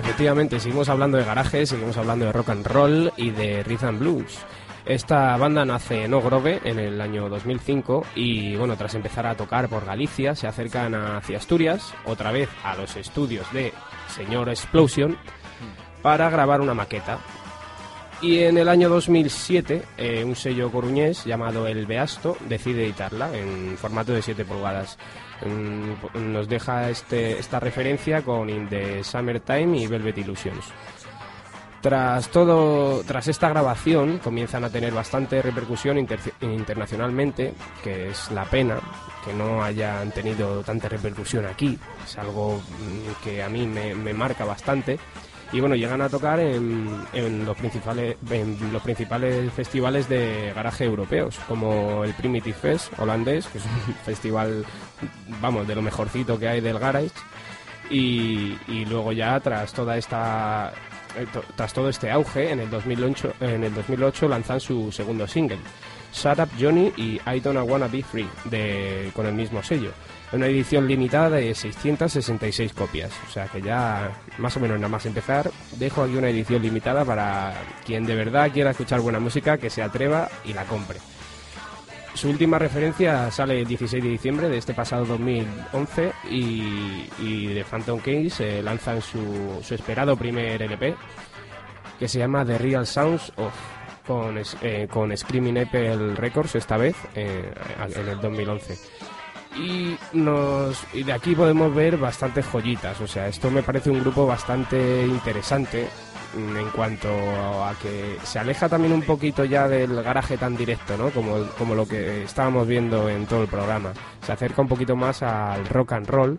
Efectivamente, seguimos hablando de garajes, seguimos hablando de rock and roll y de rhythm and blues. Esta banda nace en Ogrove en el año 2005 y bueno, tras empezar a tocar por Galicia se acercan hacia Asturias, otra vez a los estudios de Señor Explosion para grabar una maqueta. Y en el año 2007, eh, un sello coruñés llamado El Beasto decide editarla en formato de 7 pulgadas. Mm, Nos deja este, esta referencia con In the Summertime y Velvet Illusions. Tras todo, tras esta grabación comienzan a tener bastante repercusión inter- internacionalmente, que es la pena que no hayan tenido tanta repercusión aquí. Es algo mm, que a mí me, marca bastante. Y bueno, llegan a tocar en, los principales los principales festivales de garaje europeos, como el Primitive Fest holandés, que es un festival, vamos, de lo mejorcito que hay del garage. Y, luego ya tras toda esta tras todo este auge, en el 2008, en el 2008 lanzan su segundo single, Shut Up Johnny y I Don't Wanna Be Free, de, con el mismo sello. Una edición limitada de 666 copias. O sea que ya, más o menos nada más empezar, dejo aquí una edición limitada para quien de verdad quiera escuchar buena música, que se atreva y la compre. Su última referencia sale el 16 de diciembre de este pasado 2011 y, y de Phantom Case eh, lanzan su, esperado primer LP que se llama The Real Sounds of con, eh, con Screaming Apple Records esta vez eh, en el 2011 y nos y de aquí podemos ver bastantes joyitas o sea esto me parece un grupo bastante interesante en cuanto a que se aleja también un poquito ya del garaje tan directo no como, como lo que estábamos viendo en todo el programa. Se acerca un poquito más al rock and roll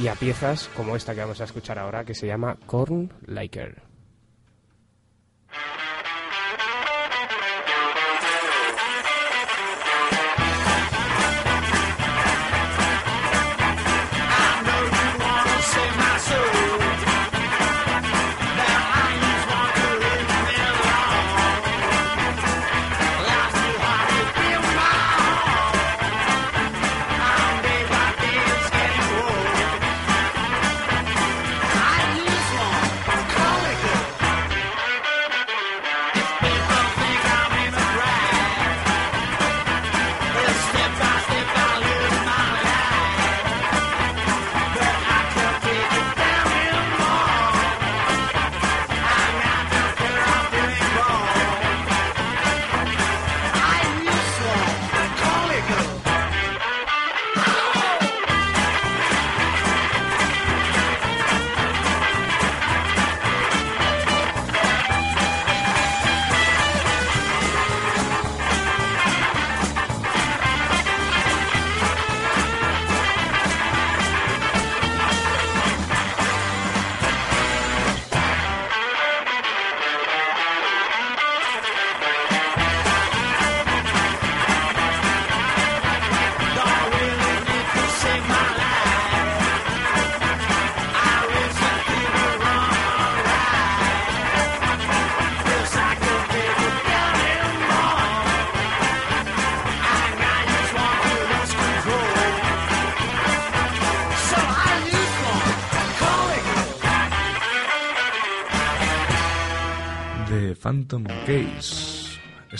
y a piezas como esta que vamos a escuchar ahora que se llama Corn Liker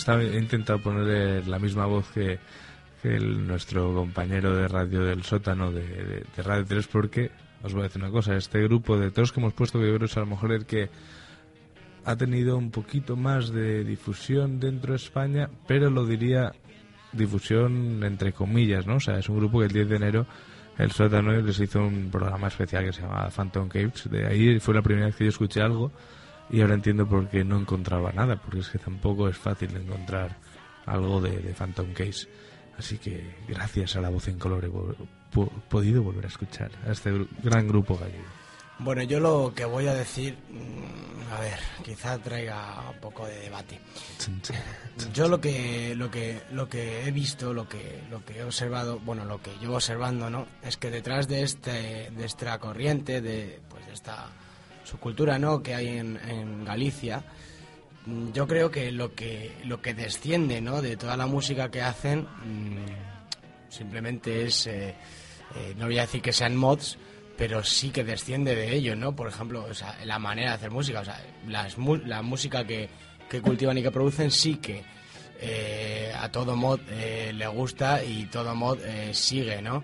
Estaba, he intentado ponerle la misma voz que, nuestro compañero de radio del sótano de, Radio 3 porque os voy a decir una cosa, este grupo de todos que hemos puesto que a lo mejor el que ha tenido un poquito más de difusión dentro de España, pero lo diría difusión entre comillas, ¿no? O sea, es un grupo que el 10 de enero el sótano les hizo un programa especial que se llamaba Phantom Caves. De ahí fue la primera vez que yo escuché algo y ahora entiendo por qué no encontraba nada, porque es que tampoco es fácil encontrar algo de, de Phantom Case. Así que gracias a la voz en color he po- podido volver a escuchar a este gru- gran grupo gallego. Bueno, yo lo que voy a decir, mm, a ver, quizá traiga un poco de debate. Yo lo que lo que lo que he visto, lo que lo que he observado, bueno, lo que llevo observando, ¿no? Es que detrás de este de esta corriente de pues de esta subcultura, ¿no? que hay en, Galicia, mm, yo creo que lo que lo que desciende, ¿no? de toda la música que hacen mm, simplemente es eh, eh, no voy a decir que sean mods, pero sí que desciende de ello, ¿no? Por ejemplo, la manera de hacer música, o sea, las la música que, que cultivan y que producen sí que eh, a todo mod le gusta y todo mod sigue, ¿no?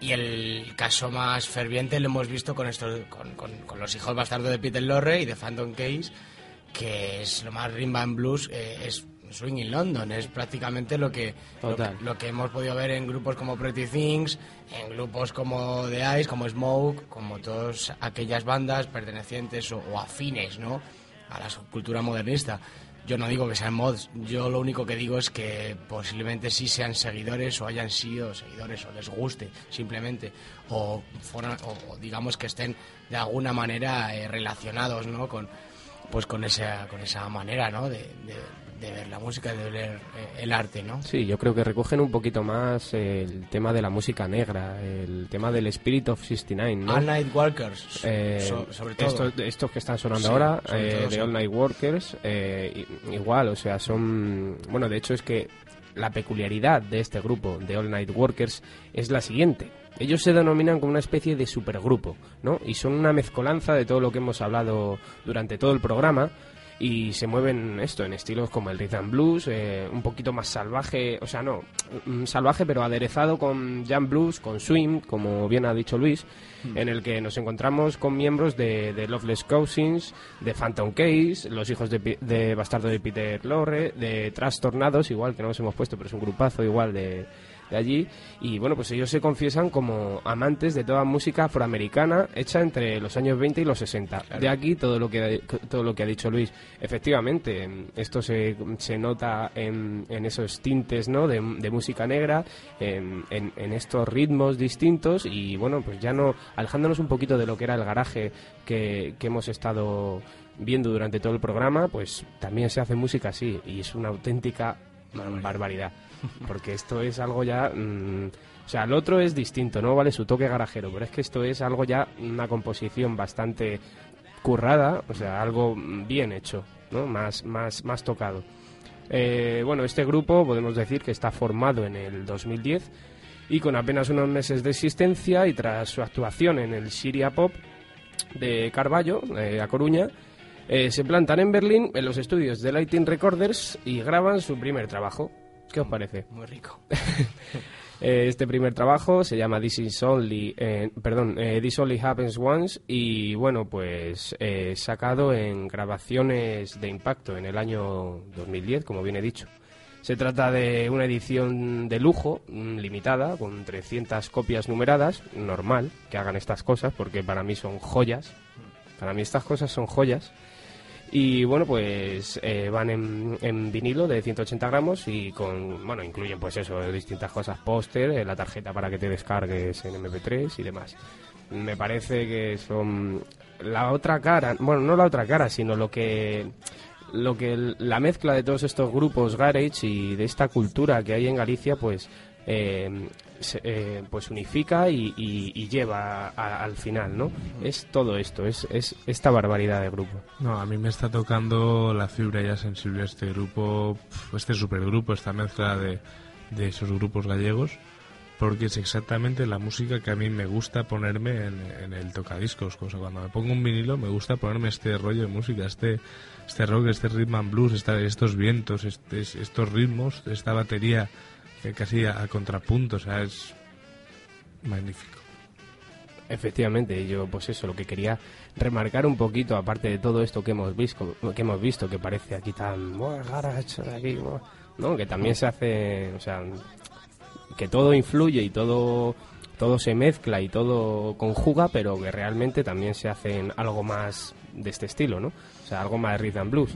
Y el caso más ferviente lo hemos visto con, estos, con, con- con los hijos bastardos de Peter Lorre y de Phantom Case, que es lo más rimba en blues, eh, es Swing in London, es prácticamente lo que, lo que, Total. lo que hemos podido ver en grupos como Pretty Things, en grupos como The Ice, como Smoke, como todas aquellas bandas pertenecientes o, o afines, ¿no? A la subcultura modernista. Yo no digo que sean mods, yo lo único que digo es que posiblemente sí sean seguidores o hayan sido seguidores o les guste simplemente o, o- digamos que estén de alguna manera eh, relacionados, ¿no? Con, pues con esa, con esa manera, ¿no? De- de ver la música, de ver eh, el arte, ¿no? Sí, yo creo que recogen un poquito más el tema de la música negra, el tema del Spirit of 69, ¿no? All Night Workers, Eh, so- sobre todo. Estos, estos que están sonando Sí, ahora, eh, todo, de sí. All Night Workers, eh, igual, o sea, son... Bueno, de hecho es que la peculiaridad de este grupo, de All Night Workers, es la siguiente. Ellos se denominan como una especie de supergrupo, ¿no? Y son una mezcolanza de todo lo que hemos hablado durante todo el programa y se mueven esto en estilos como el rhythm blues, eh, un poquito más salvaje, o sea, no, mm, salvaje pero aderezado con jam blues, con swing, como bien ha dicho Luis, en el que nos encontramos con miembros de, de Loveless Cousins, de Phantom Case, los hijos de, de Bastardo de Peter Lorre, de Trastornados, igual que no nos hemos puesto, pero es un grupazo igual de, de allí. Y bueno pues ellos se confiesan como amantes de toda música afroamericana hecha entre los años 20 y los 60 de aquí todo lo que todo lo que ha dicho Luis. Efectivamente em, esto se, se nota en, en esos tintes no de, de música negra en, en- en estos ritmos distintos. Y bueno pues ya no alejándonos un poquito de lo que era el garaje que, que hemos estado viendo durante todo el programa pues también se hace música así y es una auténtica barbaridad porque esto es algo ya mm, o sea el otro es distinto no vale su toque garajero pero es que esto es algo ya una composición bastante currada o sea algo bien hecho no más más más tocado. Eh, bueno este grupo podemos decir que está formado en el 2010 y con apenas unos meses de existencia y tras su actuación en el Siria Pop de Carballo, eh, a Coruña, eh, se plantan en Berlín en los estudios de Lighting Recorders y graban su primer trabajo. ¿Qué os parece? Muy rico. Eh, este primer trabajo se llama This is Only, eh, perdón, eh, This Only Happens Once y bueno, pues eh, sacado en grabaciones de impacto en el año 2010, como bien he dicho. Se trata de una edición de lujo, mm, limitada, con 300 copias numeradas, normal que hagan estas cosas, porque para mí son joyas. Para mí estas cosas son joyas. Y bueno, pues eh, van en, vinilo de 180 gramos y con, bueno, incluyen pues eso, distintas cosas, póster, eh, la tarjeta para que te descargues en MP3 y demás. Me parece que son la otra cara, bueno, no la otra cara, sino lo que lo que la mezcla de todos estos grupos garage y de esta cultura que hay en Galicia, pues eh, se- eh, pues unifica y, y- y lleva a- al final, ¿no? Es todo esto, es, es esta barbaridad de grupo. No, a mí me está tocando la fibra ya sensible este grupo, este supergrupo, esta mezcla de, de esos grupos gallegos, porque es exactamente la música que a mí me gusta ponerme en, en el tocadiscos. Cuando me pongo un vinilo me gusta ponerme este rollo de música, este, este rock, este rhythm and blues, esta- estos vientos, este- estos ritmos, esta batería casi a, a contrapunto, o sea, es magnífico. Efectivamente, yo pues eso, lo que quería remarcar un poquito, aparte de todo esto que hemos visto, que hemos visto, que parece aquí tan "Buah, garage, aquí, buah", ¿no? Que también se hace, o sea, que todo influye y todo todo se mezcla y todo conjuga, pero que realmente también se hace en algo más de este estilo, ¿no? O sea, algo más rhythm and blues.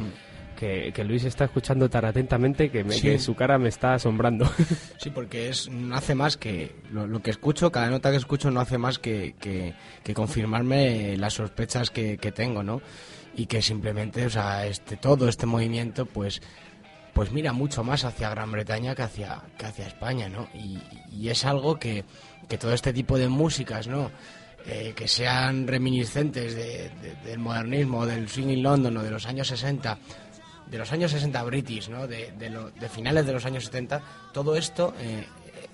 Que, que Luis está escuchando tan atentamente que, me- Sí. que su cara me está asombrando. Sí, porque es no hace más que lo, lo que escucho, cada nota que escucho no hace más que, que, confirmarme las sospechas que, que tengo, ¿no? Y que simplemente, o sea, este todo este movimiento, pues pues mira mucho más hacia Gran Bretaña que hacia que hacia España, ¿no? Y, y es algo que, que todo este tipo de músicas, ¿no? Eh, que sean reminiscentes de- de- del modernismo, del swing in London o de los años 60, de los años 60 british, ¿no? De, lo- de finales de los años 70, todo esto eh,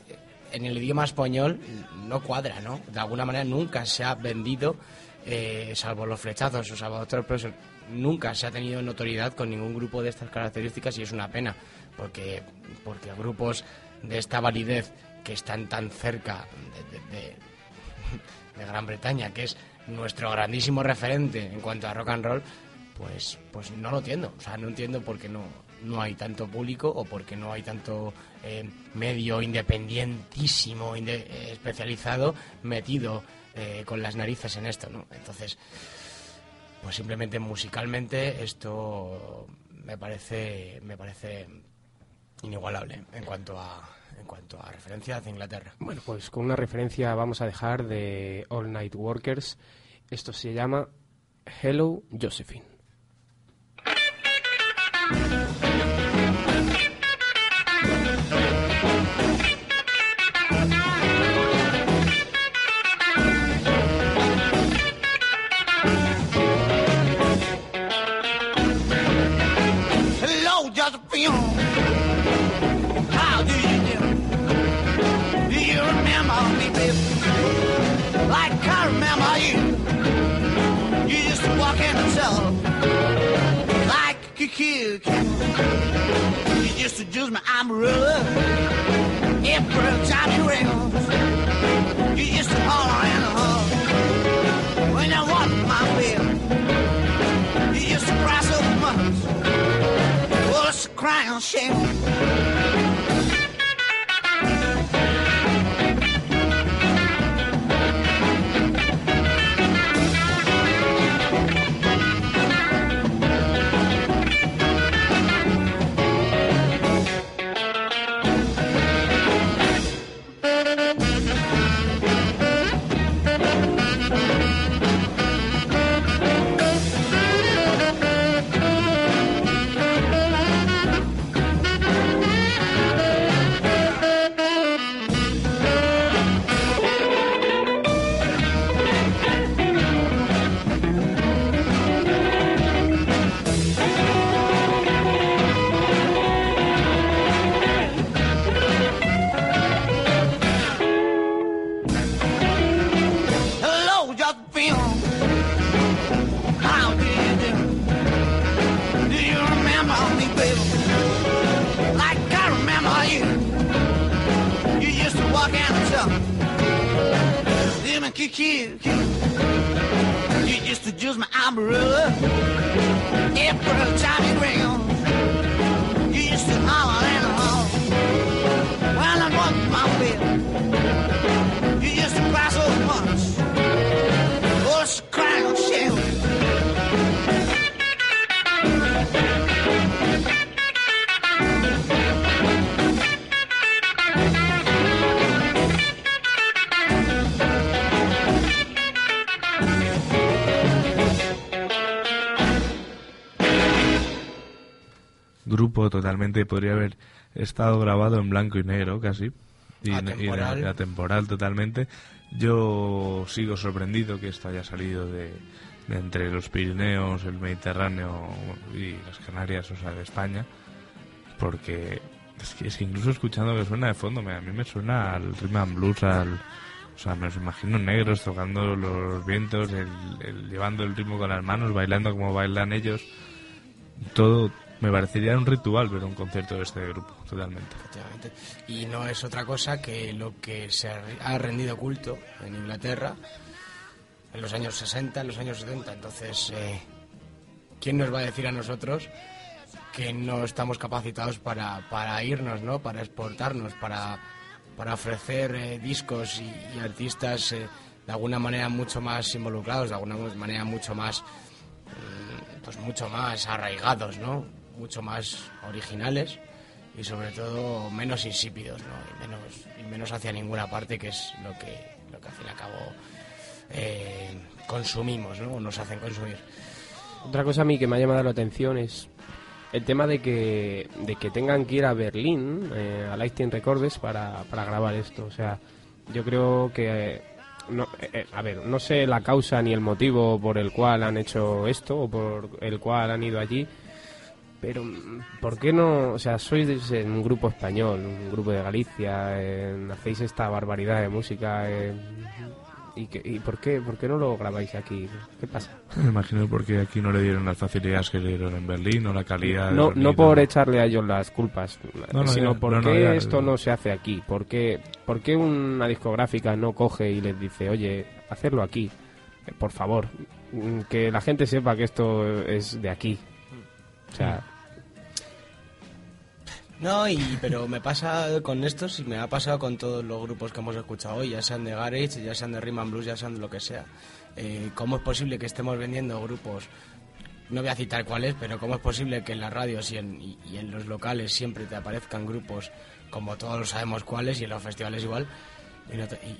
eh, en el idioma español no cuadra, ¿no? De alguna manera nunca se ha vendido, eh, salvo los flechazos o salvo otros profesores, nunca se ha tenido notoriedad con ningún grupo de estas características y es una pena, porque, porque grupos de esta validez que están tan cerca de- de, de Gran Bretaña, que es nuestro grandísimo referente en cuanto a rock and roll, pues, pues no lo entiendo. O sea, no entiendo por qué no, no hay tanto público o por qué no hay tanto eh, medio independientísimo, inde- eh, especializado, metido eh, con las narices en esto, ¿no? Entonces, pues simplemente musicalmente esto me parece, me parece inigualable en cuanto a, en cuanto a referencia hacia Inglaterra. Bueno, pues con una referencia vamos a dejar de All Night Workers. Esto se llama Hello Josephine. Bye. My umbrella every time you rains. You used to holler the hall when you walked my bed. You used to cry so much. Well, it's a crying shame. Totalmente podría haber estado grabado en blanco y negro casi. Y, Atemporal. y atemporal totalmente. Yo sigo sorprendido que esto haya salido de, de entre los Pirineos, el Mediterráneo y las Canarias, o sea, de España. Porque es que, es que incluso escuchando que suena de fondo, me- a mí me suena al rhythm and blues, al, o sea, me los imagino negros tocando los vientos, el, el- llevando el ritmo con las manos, bailando como bailan ellos. Todo me parecería un ritual ver un concierto de este grupo, totalmente. Efectivamente. Y no es otra cosa que lo que se ha rendido culto en Inglaterra en los años 60, en los años 70. Entonces, eh, ¿quién nos va a decir a nosotros que no estamos capacitados para, para irnos, ¿no? para exportarnos, para, para ofrecer eh, discos y, artistas eh, de alguna manera mucho más involucrados, de alguna manera mucho más mm, pues mucho más arraigados, ¿no? Mucho más originales y sobre todo menos insípidos, ¿no? Y menos, y menos hacia ninguna parte, que es lo que, lo que al fin y al cabo eh, consumimos, ¿no? Nos hacen consumir. Otra cosa a mí que me ha llamado la atención es el tema de que, de que tengan que ir a Berlín, eh, a Lightning Records, para, para grabar esto. O sea, yo creo que... eh, no, eh, eh, a ver, no sé la causa ni el motivo por el cual han hecho esto o por el cual han ido allí, pero mm, ¿por qué no? O sea, sois de- un grupo español, un grupo de Galicia, eh, hacéis esta barbaridad de música. eh, ¿Y, que- y por, qué, por qué no lo grabáis aquí? ¿Qué pasa? Me imagino porque aquí no le dieron las facilidades que le dieron en Berlín o la calidad. No, no por echarle a ellos las culpas, No, no, sino por qué esto no se hace aquí. ¿Por qué, por qué una discográfica no coge y les dice, oye, hacerlo aquí? Por favor, que la gente sepa que esto es de aquí. O sea, No, y, pero me pasa con estos y me ha pasado con todos los grupos que hemos escuchado hoy, ya sean de Garage, ya sean de Rhythm Blues, ya sean de lo que sea. Eh, ¿Cómo es posible que estemos vendiendo grupos? No voy a citar cuáles, pero ¿cómo es posible que en las radios y en, y en los locales siempre te aparezcan grupos como todos sabemos cuáles y en los festivales igual? Y, no te- y-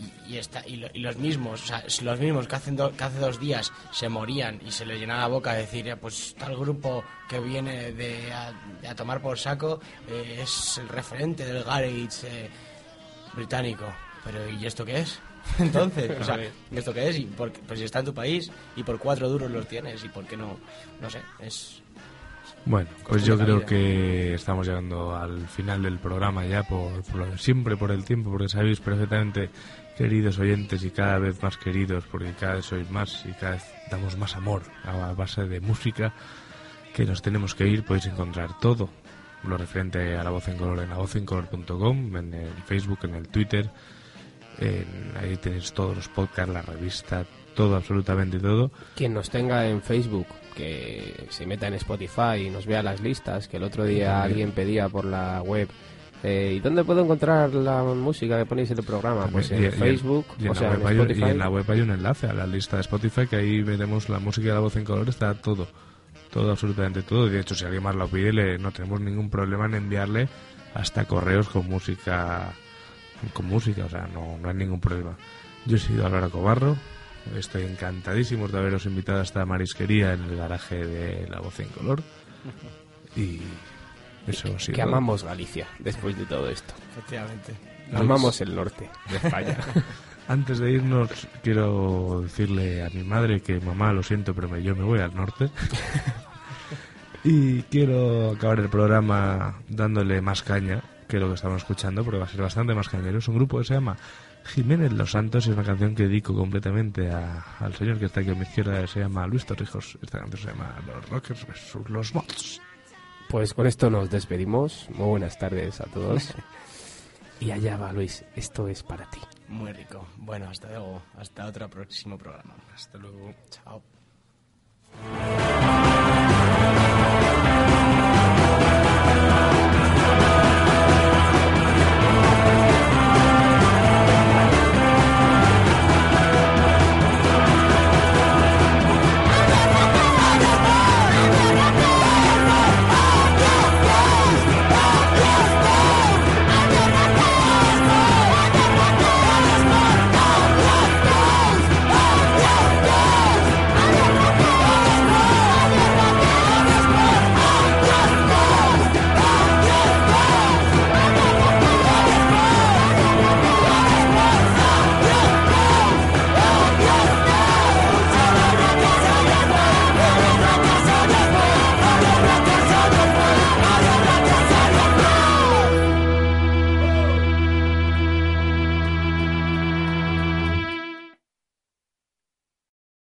y, y está- y lo- y los mismos, o sea, los mismos que, hacen do- que hace dos días se morían y se les llenaba la boca de decir, "Eh, pues tal grupo que viene de a, de a tomar por saco eh, es el referente del garage eh, británico. Pero ¿y esto qué es? Entonces, o sea, ¿y esto qué es? ¿Y por pues si está en tu país y por cuatro duros los tienes y por qué no, no sé, es Bueno, pues yo creo que estamos llegando al final del programa ya, por, siempre por el tiempo, porque sabéis perfectamente, queridos oyentes y cada vez más queridos, porque cada vez sois más y cada vez damos más amor a base de música, que nos tenemos que ir, podéis encontrar todo lo referente a la voz en color en lavozencolor.com, en el Facebook, en el Twitter, en- ahí tenéis todos los podcasts, la revista, todo, absolutamente todo. Quien nos tenga en Facebook, que se meta en Spotify y nos vea las listas, que el otro día alguien pedía por la web. Eh, ¿Y dónde puedo encontrar la música que ponéis en el programa? Pues Y- en y- Facebook, y en o la sea, en web hay un- Spotify. y en la web hay un enlace a la lista de Spotify que ahí veremos la música de la voz en color, está todo, todo, absolutamente todo. Y de hecho, si alguien más lo pide, le- no tenemos ningún problema en enviarle hasta correos con música, con música, o sea, no, no hay ningún problema. Yo he sido Álvaro Cobarro, estoy encantadísimo de haberos invitado a esta marisquería en el garaje de la voz en color. Y eso. Que amamos Galicia, después de todo esto. Efectivamente. Amamos el norte de España. Antes de irnos, quiero decirle a mi madre que mamá, lo siento, pero yo me voy al norte. y quiero acabar el programa dándole más caña que lo que estamos escuchando, porque va a ser bastante más cañero. Es un grupo que se llama Jiménez Los Santos y es una canción que dedico completamente a- al señor que está aquí a mi izquierda, que se llama Luis Torrijos. Esta canción se llama Los Rockers versus los Mods. Pues con esto nos despedimos. Muy buenas tardes a todos. y allá va Luis, esto es para ti. Muy rico. Bueno, hasta luego. Hasta otro próximo programa. Hasta luego. Chao.